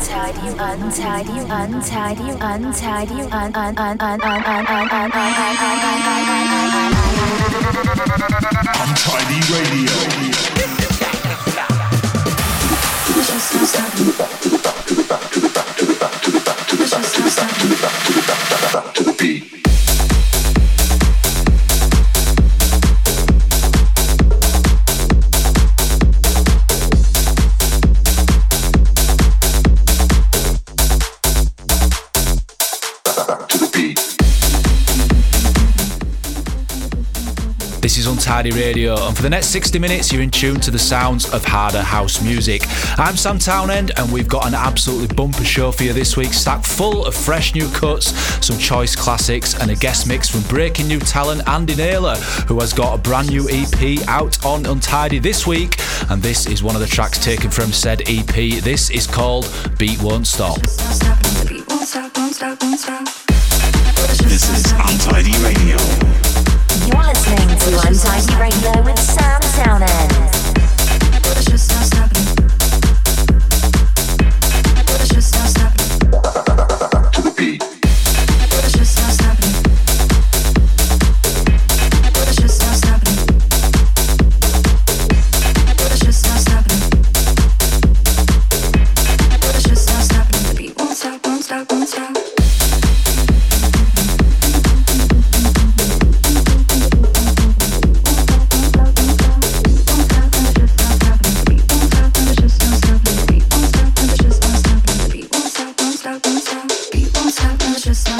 untidy, untidy, untidy, untidy, un un un un un un un un Untidy Radio. Just no stopping. This is Untidy Radio, and for the next 60 minutes, you're in tune to the sounds of harder house music. I'm Sam Townend, and we've got an absolutely bumper show for you this week, stacked full of fresh new cuts, some choice classics, and a guest mix from breaking new talent Andy Naylor, who has got a brand new EP out on Untidy this week. And this is one of the tracks taken from said EP. This is called Beat Won't Stop. No stopping. The beat won't stop, won't stop, won't stop. This is Untidy Radio listening to I'm Tidy Radio with Sam Townend. Just stopping.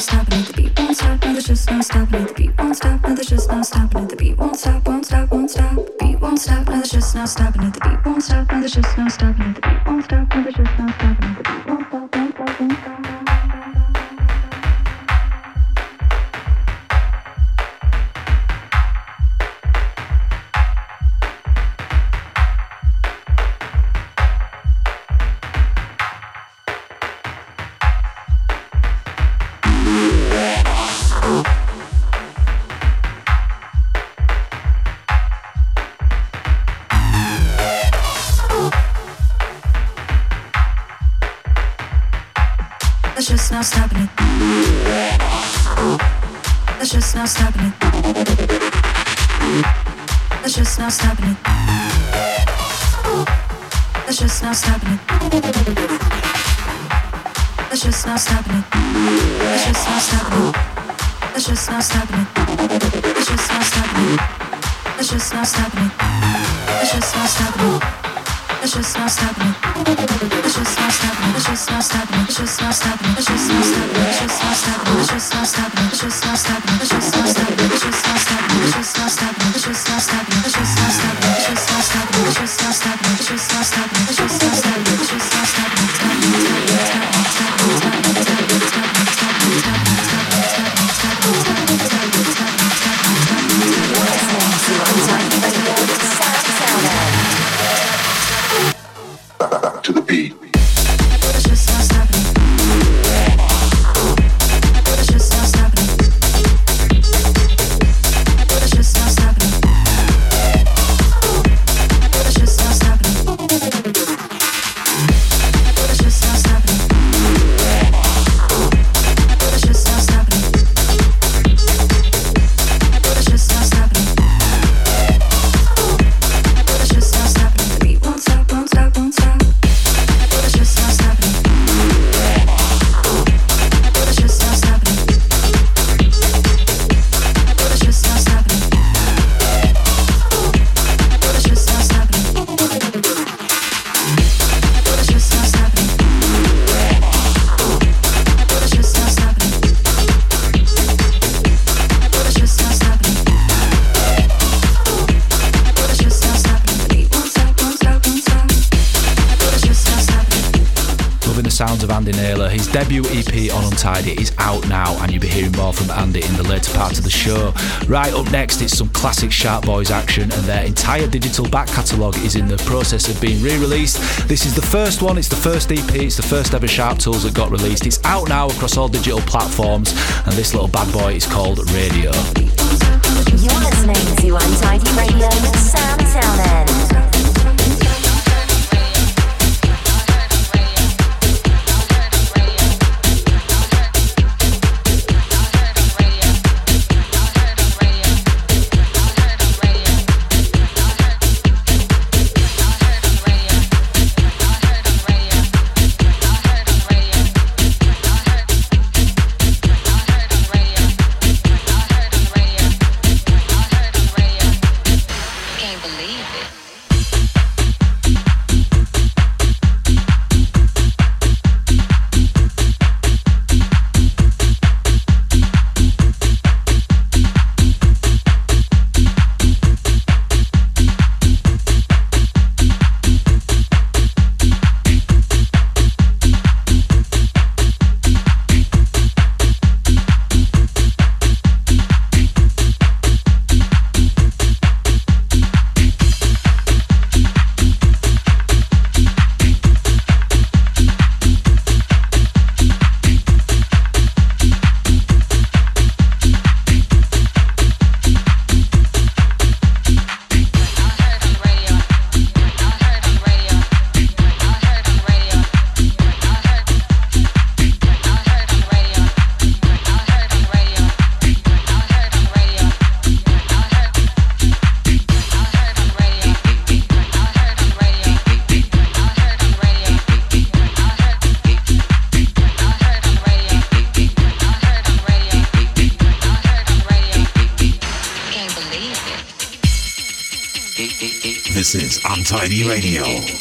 stopping at the beat won't stop. No, there's just no stopping at the beat won't stop. No, there's just no stopping at the beat won't stop. Won't stop. Won't stop. Beat won't stop. No, there's just no stopping at the beat won't stop. No, there's just no stopping at debut EP on Untidy is out now, and you'll be hearing more from Andy in the later part of the show. Right up next, it's some classic Sharp Boys action, and their entire digital back catalogue is in the process of being re released. This is the first one, it's the first EP, it's the first ever Sharp Tools that got released. It's out now across all digital platforms, and this little bad boy is called Radio. You're listening to Untidy Radio with Sam Townend. Untidy Radio.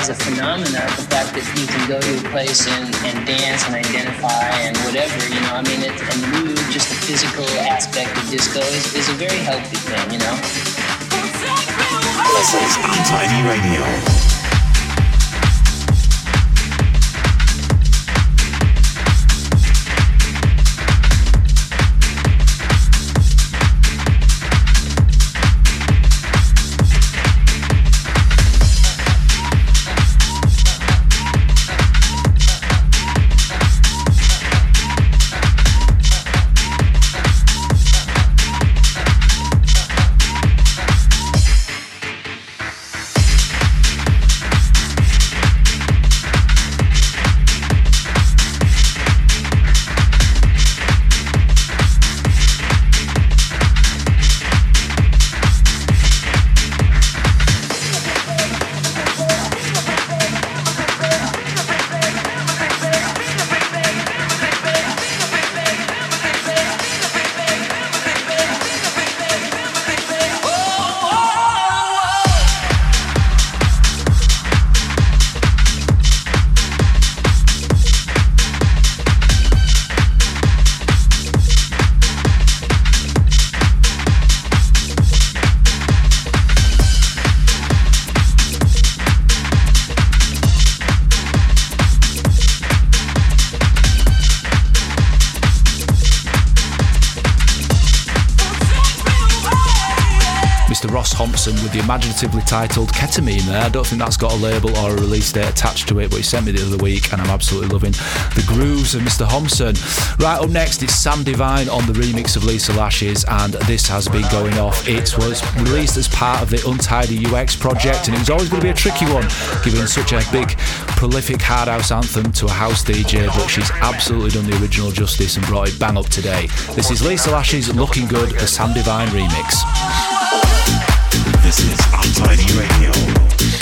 As a phenomenon. The fact that you can go to a place and, and dance and identify and whatever, you know, I mean, it, and move, just the physical aspect of disco is, is a very healthy thing, you know? This is Untidy Radio. With the imaginatively titled Ketamine there. I don't think that's got a label or a release date attached to it, but he sent me the other week and I'm absolutely loving the grooves of Mr. Homson. Right up next, it's Sam Divine on the remix of Lisa Lashes, and this has been going off. It was released as part of the Untidy UX project, and it was always going to be a tricky one, given such a big, prolific hard house anthem to a house DJ, but she's absolutely done the original justice and brought it bang up today. This is Lisa Lashes Looking Good, the Sam Divine remix. This is Untidy Radio.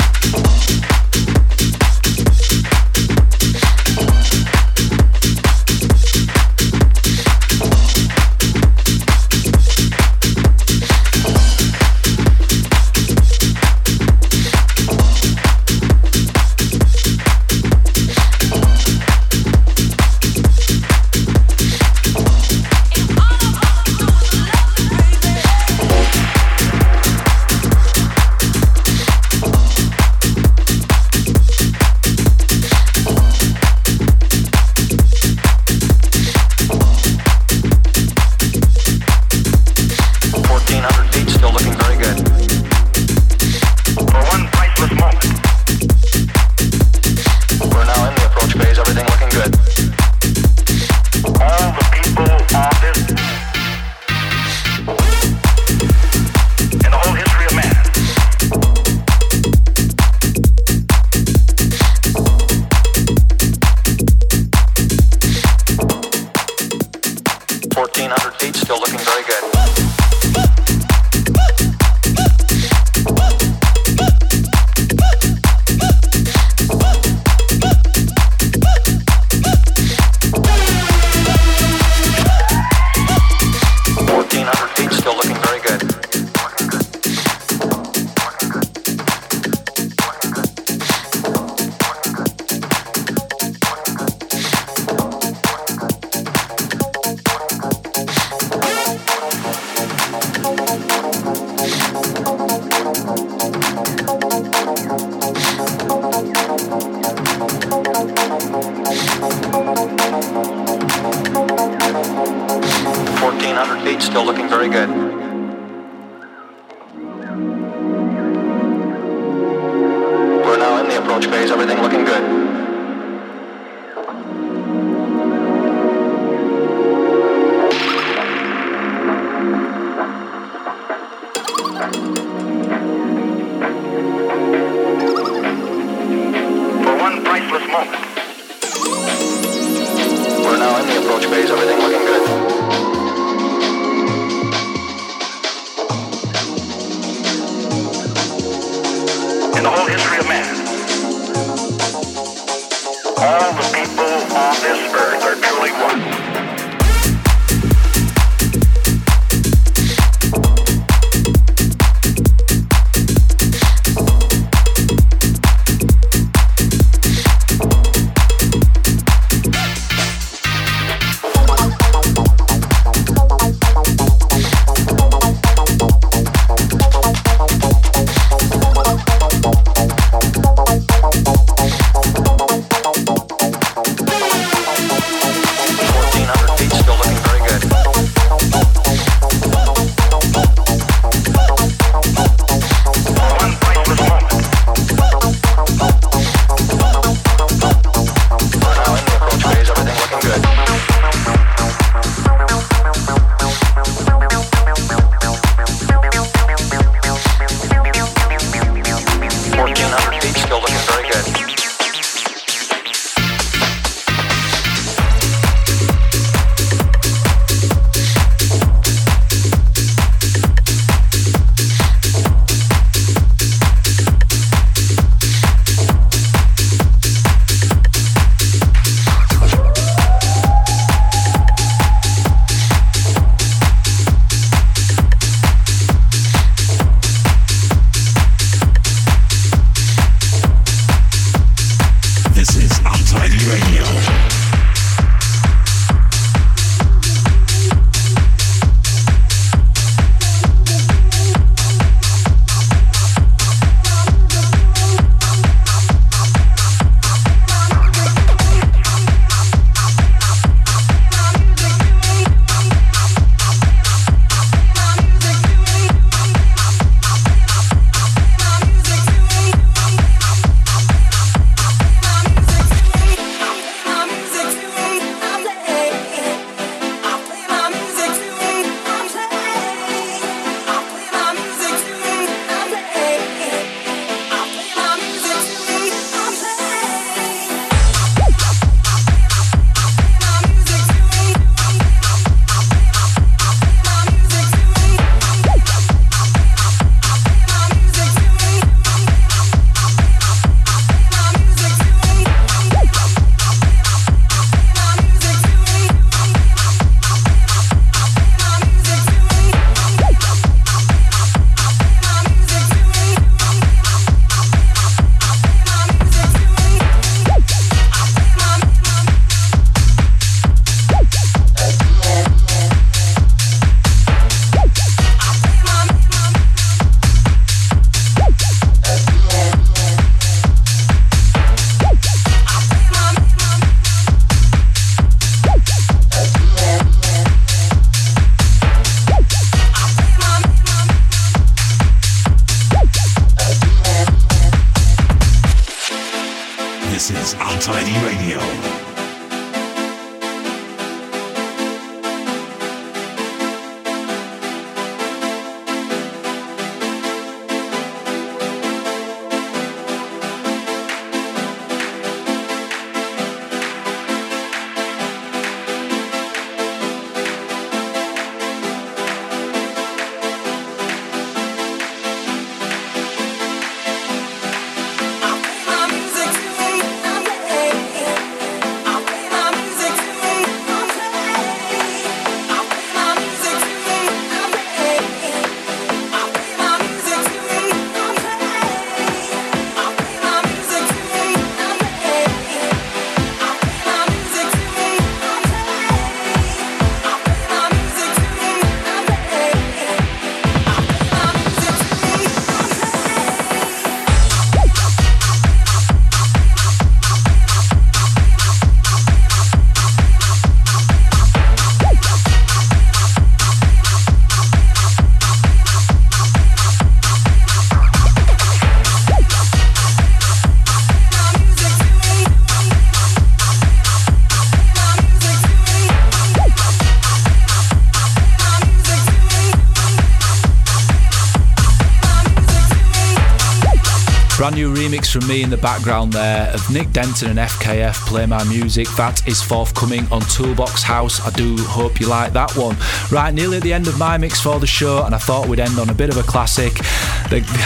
Remix from me in the background there of Nick Denton and FKF Play My Music. That is forthcoming on Toolbox House. I do hope you like that one. Right, nearly at the end of my mix for the show, and I thought we'd end on a bit of a classic.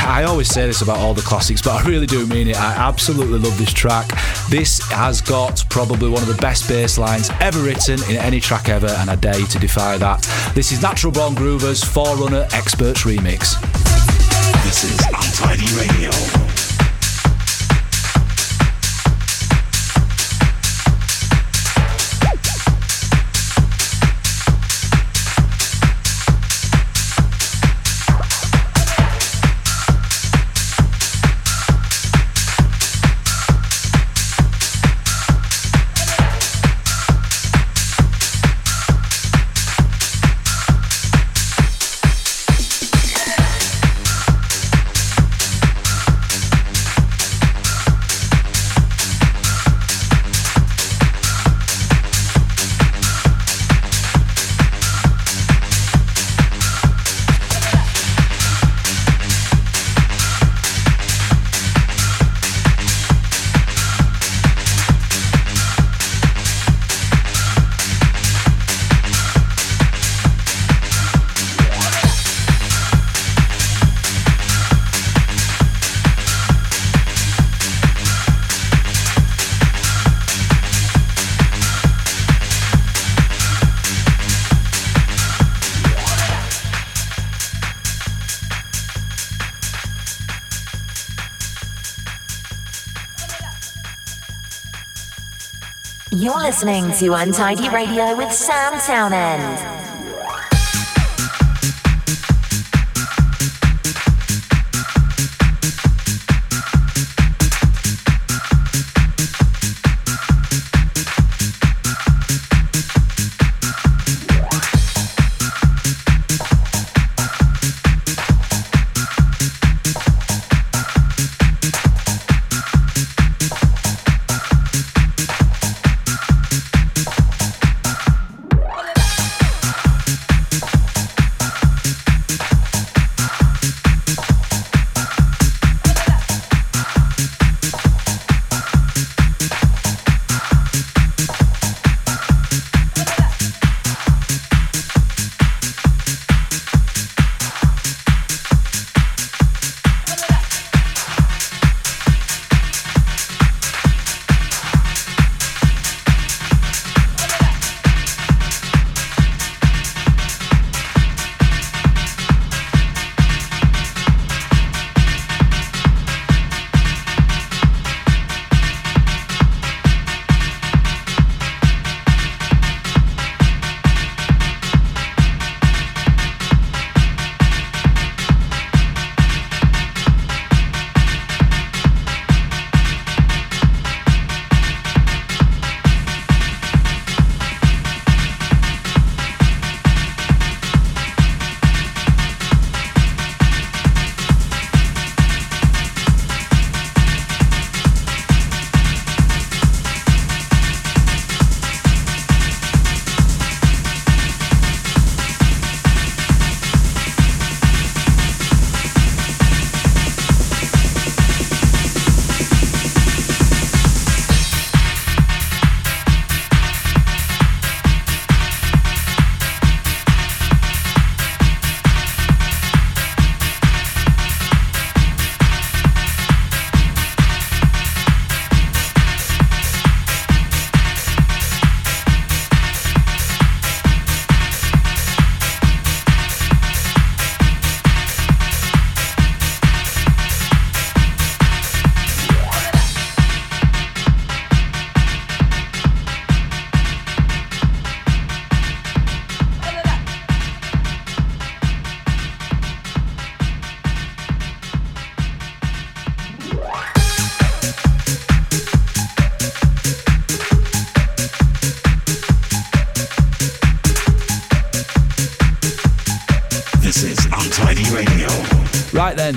I always say this about all the classics, but I really do mean it. I absolutely love this track. This has got probably one of the best bass lines ever written in any track ever, and I dare you to defy that. This is Natural Born Groovers Forerunner Experts Remix. This is Untidy Radio. You're listening to Untidy Radio with Sam Townend.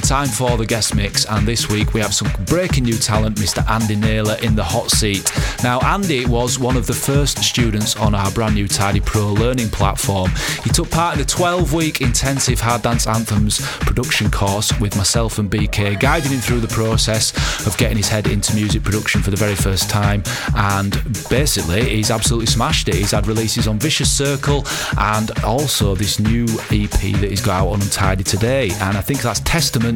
Time for the guest mix, and this week we have some breaking new talent, Mr. Andy Naylor in the hot seat. Now, Andy was one of the first students on our brand new Tidy Pro learning platform. He took part in the 12 week intensive Hard Dance Anthems production course with myself and BK, guiding him through the process of getting his head into music production for the very first time. And basically, he's absolutely smashed it. He's had releases on Vicious Circle and also this new EP that he's got out on Untidy today. And I think that's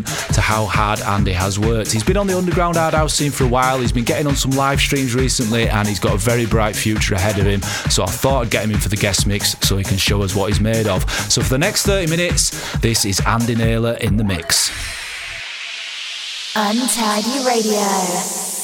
testament to how hard Andy has worked. He's been on the underground hard house scene for a while. He's been getting on some live streams recently and he's got a very bright future ahead of him. So I thought I'd get him in for the guest mix so he can show us what he's made of. So for the next 30 minutes, this is Andy Naylor in the mix. Untidy Radio.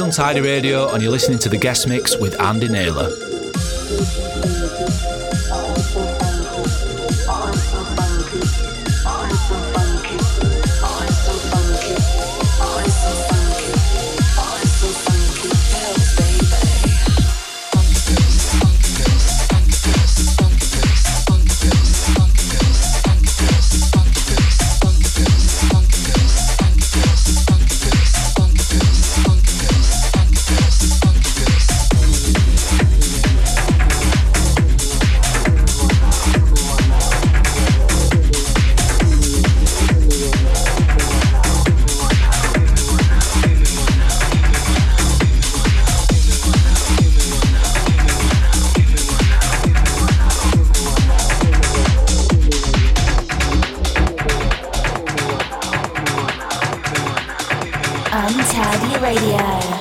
Is Untidy Radio, and you're listening to the guest mix with Andy Naylor. Cloudy Radio.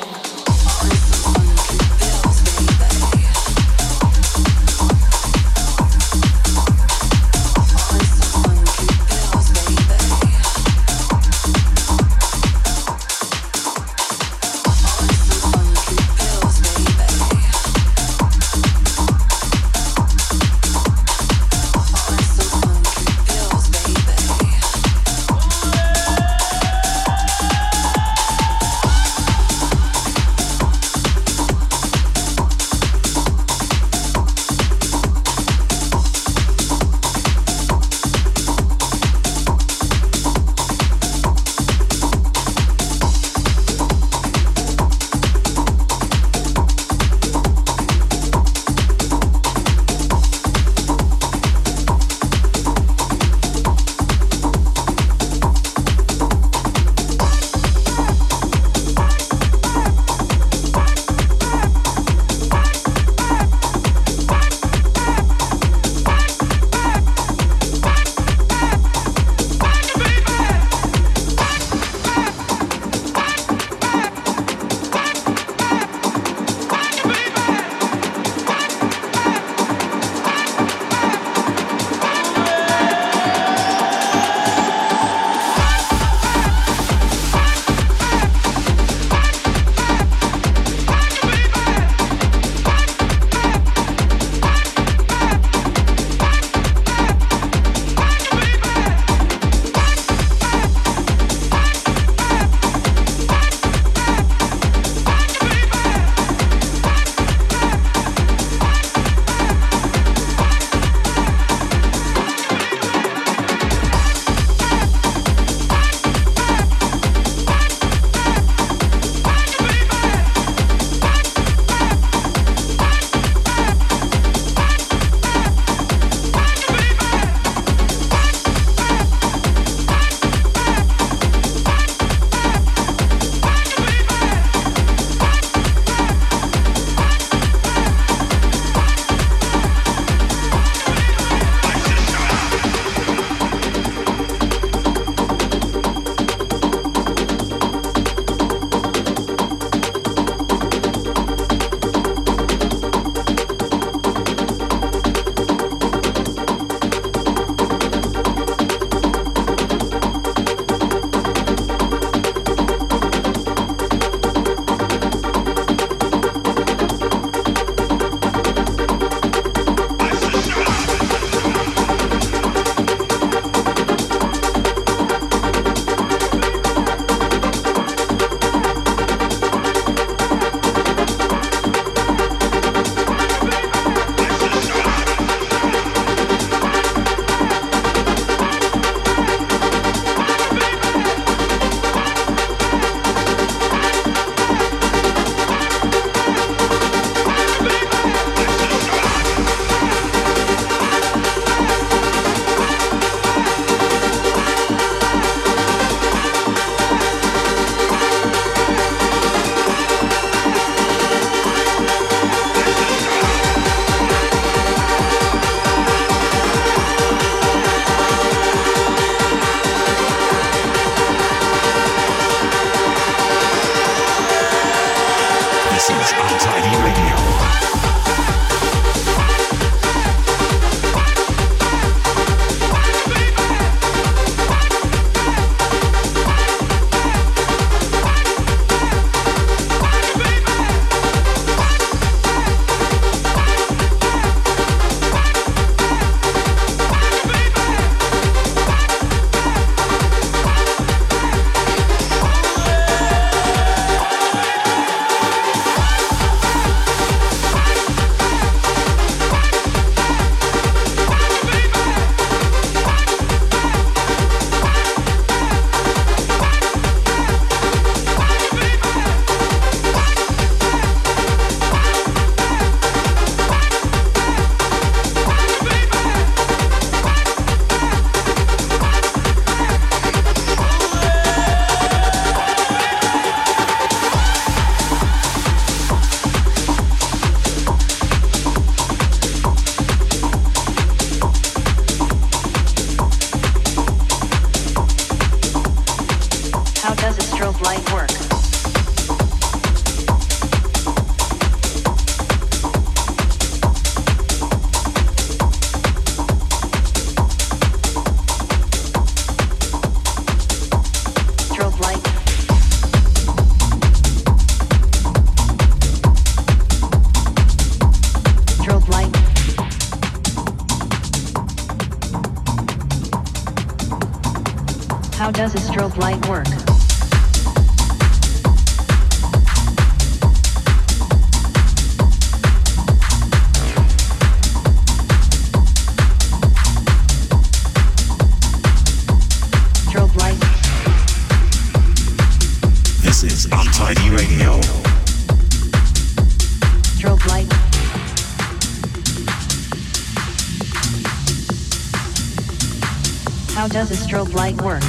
Strobe light work?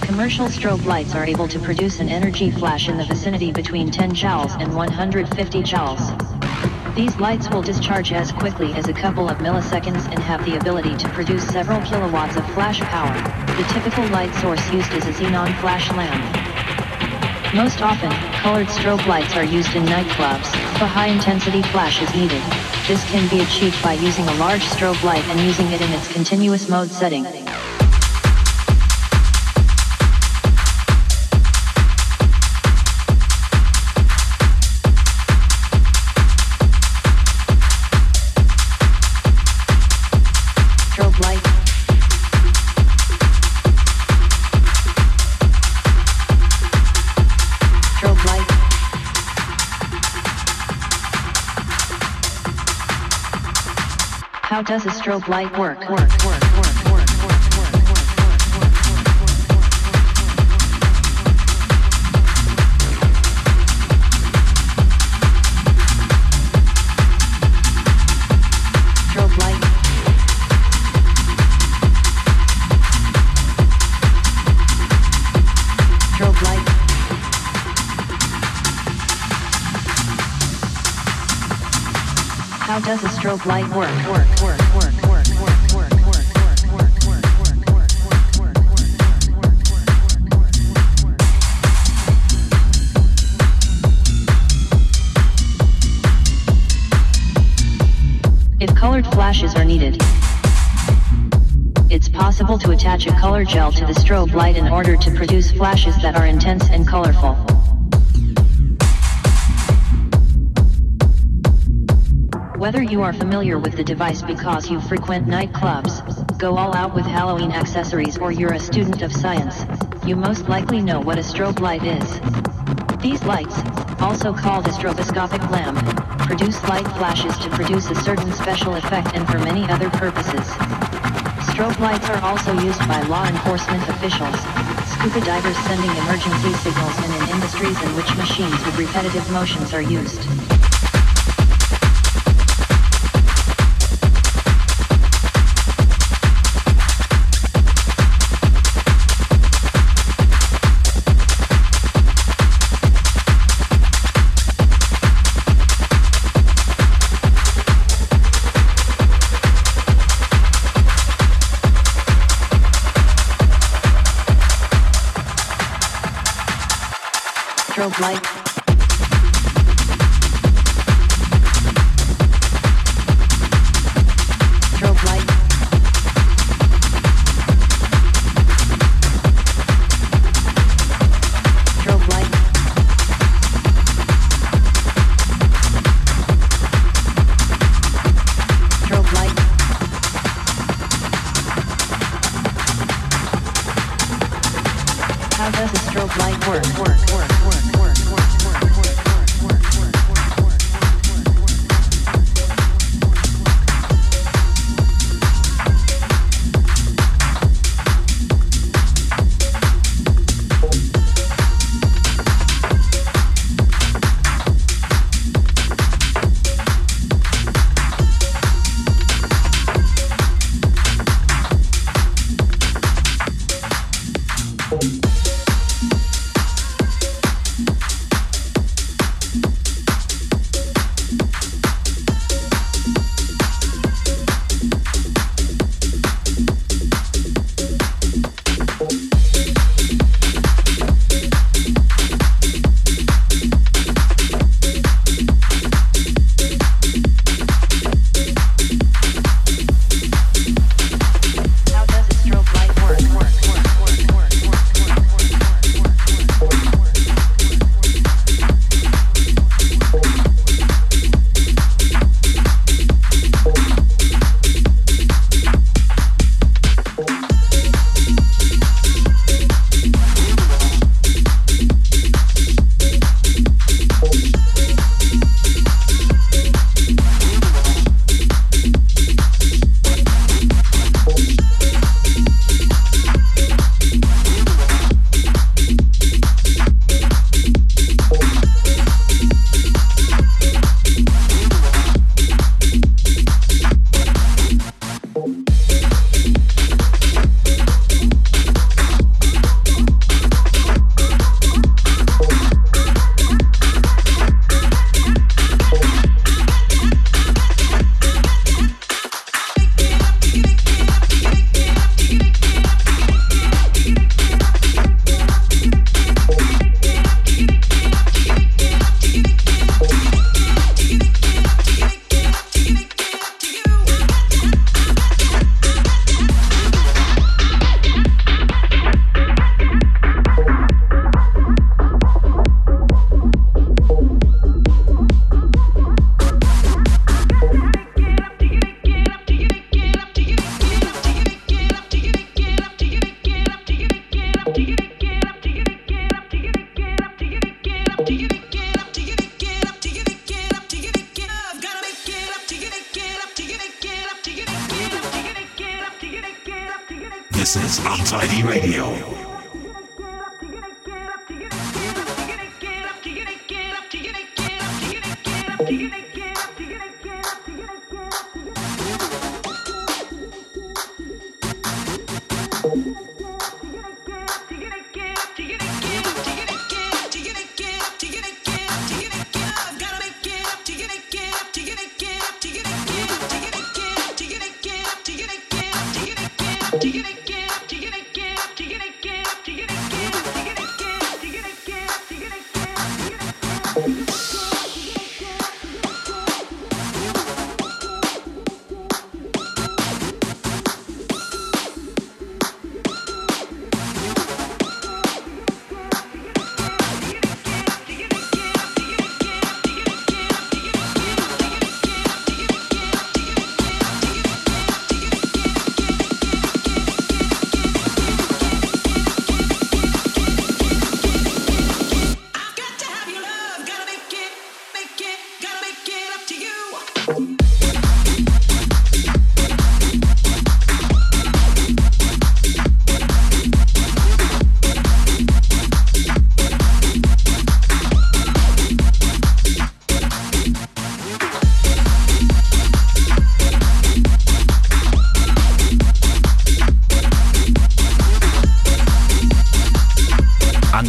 Commercial strobe lights are able to produce an energy flash in the vicinity between 10 joules and 150 joules. These lights will discharge as quickly as a couple of milliseconds and have the ability to produce several kilowatts of flash power. The typical light source used is a xenon flash lamp. Most often, colored strobe lights are used in nightclubs, but high-intensity flash is needed. This can be achieved by using a large strobe light and using it in its continuous mode setting. Does a strobe light work? Work, work, strobe light work, work, work, work. If colored flashes are needed, it's possible to attach a color gel to the strobe light in order to produce flashes that are intense and colorful. Whether you are familiar with the device because you frequent nightclubs, go all out with Halloween accessories or you're a student of science, you most likely know what a strobe light is. These lights, also called a stroboscopic lamp, produce light flashes to produce a certain special effect and for many other purposes. Strobe lights are also used by law enforcement officials, scuba divers sending emergency signals and in industries in which machines with repetitive motions are used. like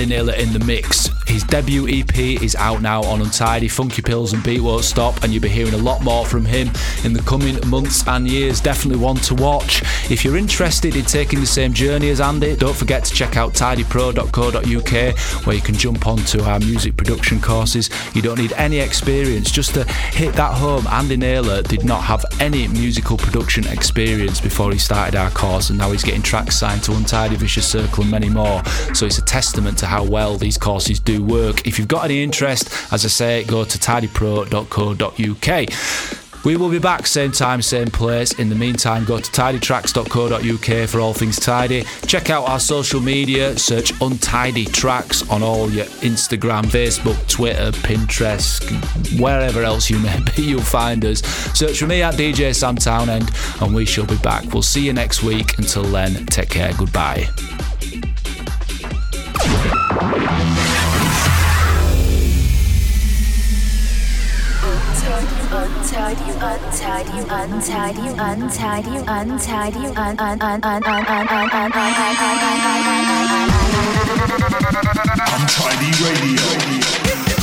Vanilla in the mix debut EP is out now on Untidy, Funky Pills and Beat Won't Stop, and you'll be hearing a lot more from him in the coming months and years. Definitely one to watch. If you're interested in taking the same journey as Andy, don't forget to check out tidypro.co.uk where you can jump onto our music production courses. You don't need any experience just to hit that home. Andy Naylor did not have any musical production experience before he started our course, and now he's getting tracks signed to Untidy Vicious Circle and many more. So it's a testament to how well these courses do work work. If you've got any interest, as I say, go to tidypro.co.uk. We will be back same time, same place. In the meantime, go to tidytracks.co.uk for all things tidy. Check out our social media, search Untidy Tracks on all your Instagram, Facebook, Twitter, Pinterest, wherever else you may be, you'll find us. Search for me at DJ Sam Townend, and we shall be back. We'll see you next week. Until then, take care. Goodbye. Untidy, untidy, untidy, untidy, untidy, un un un un un un un un un Untidy Radio.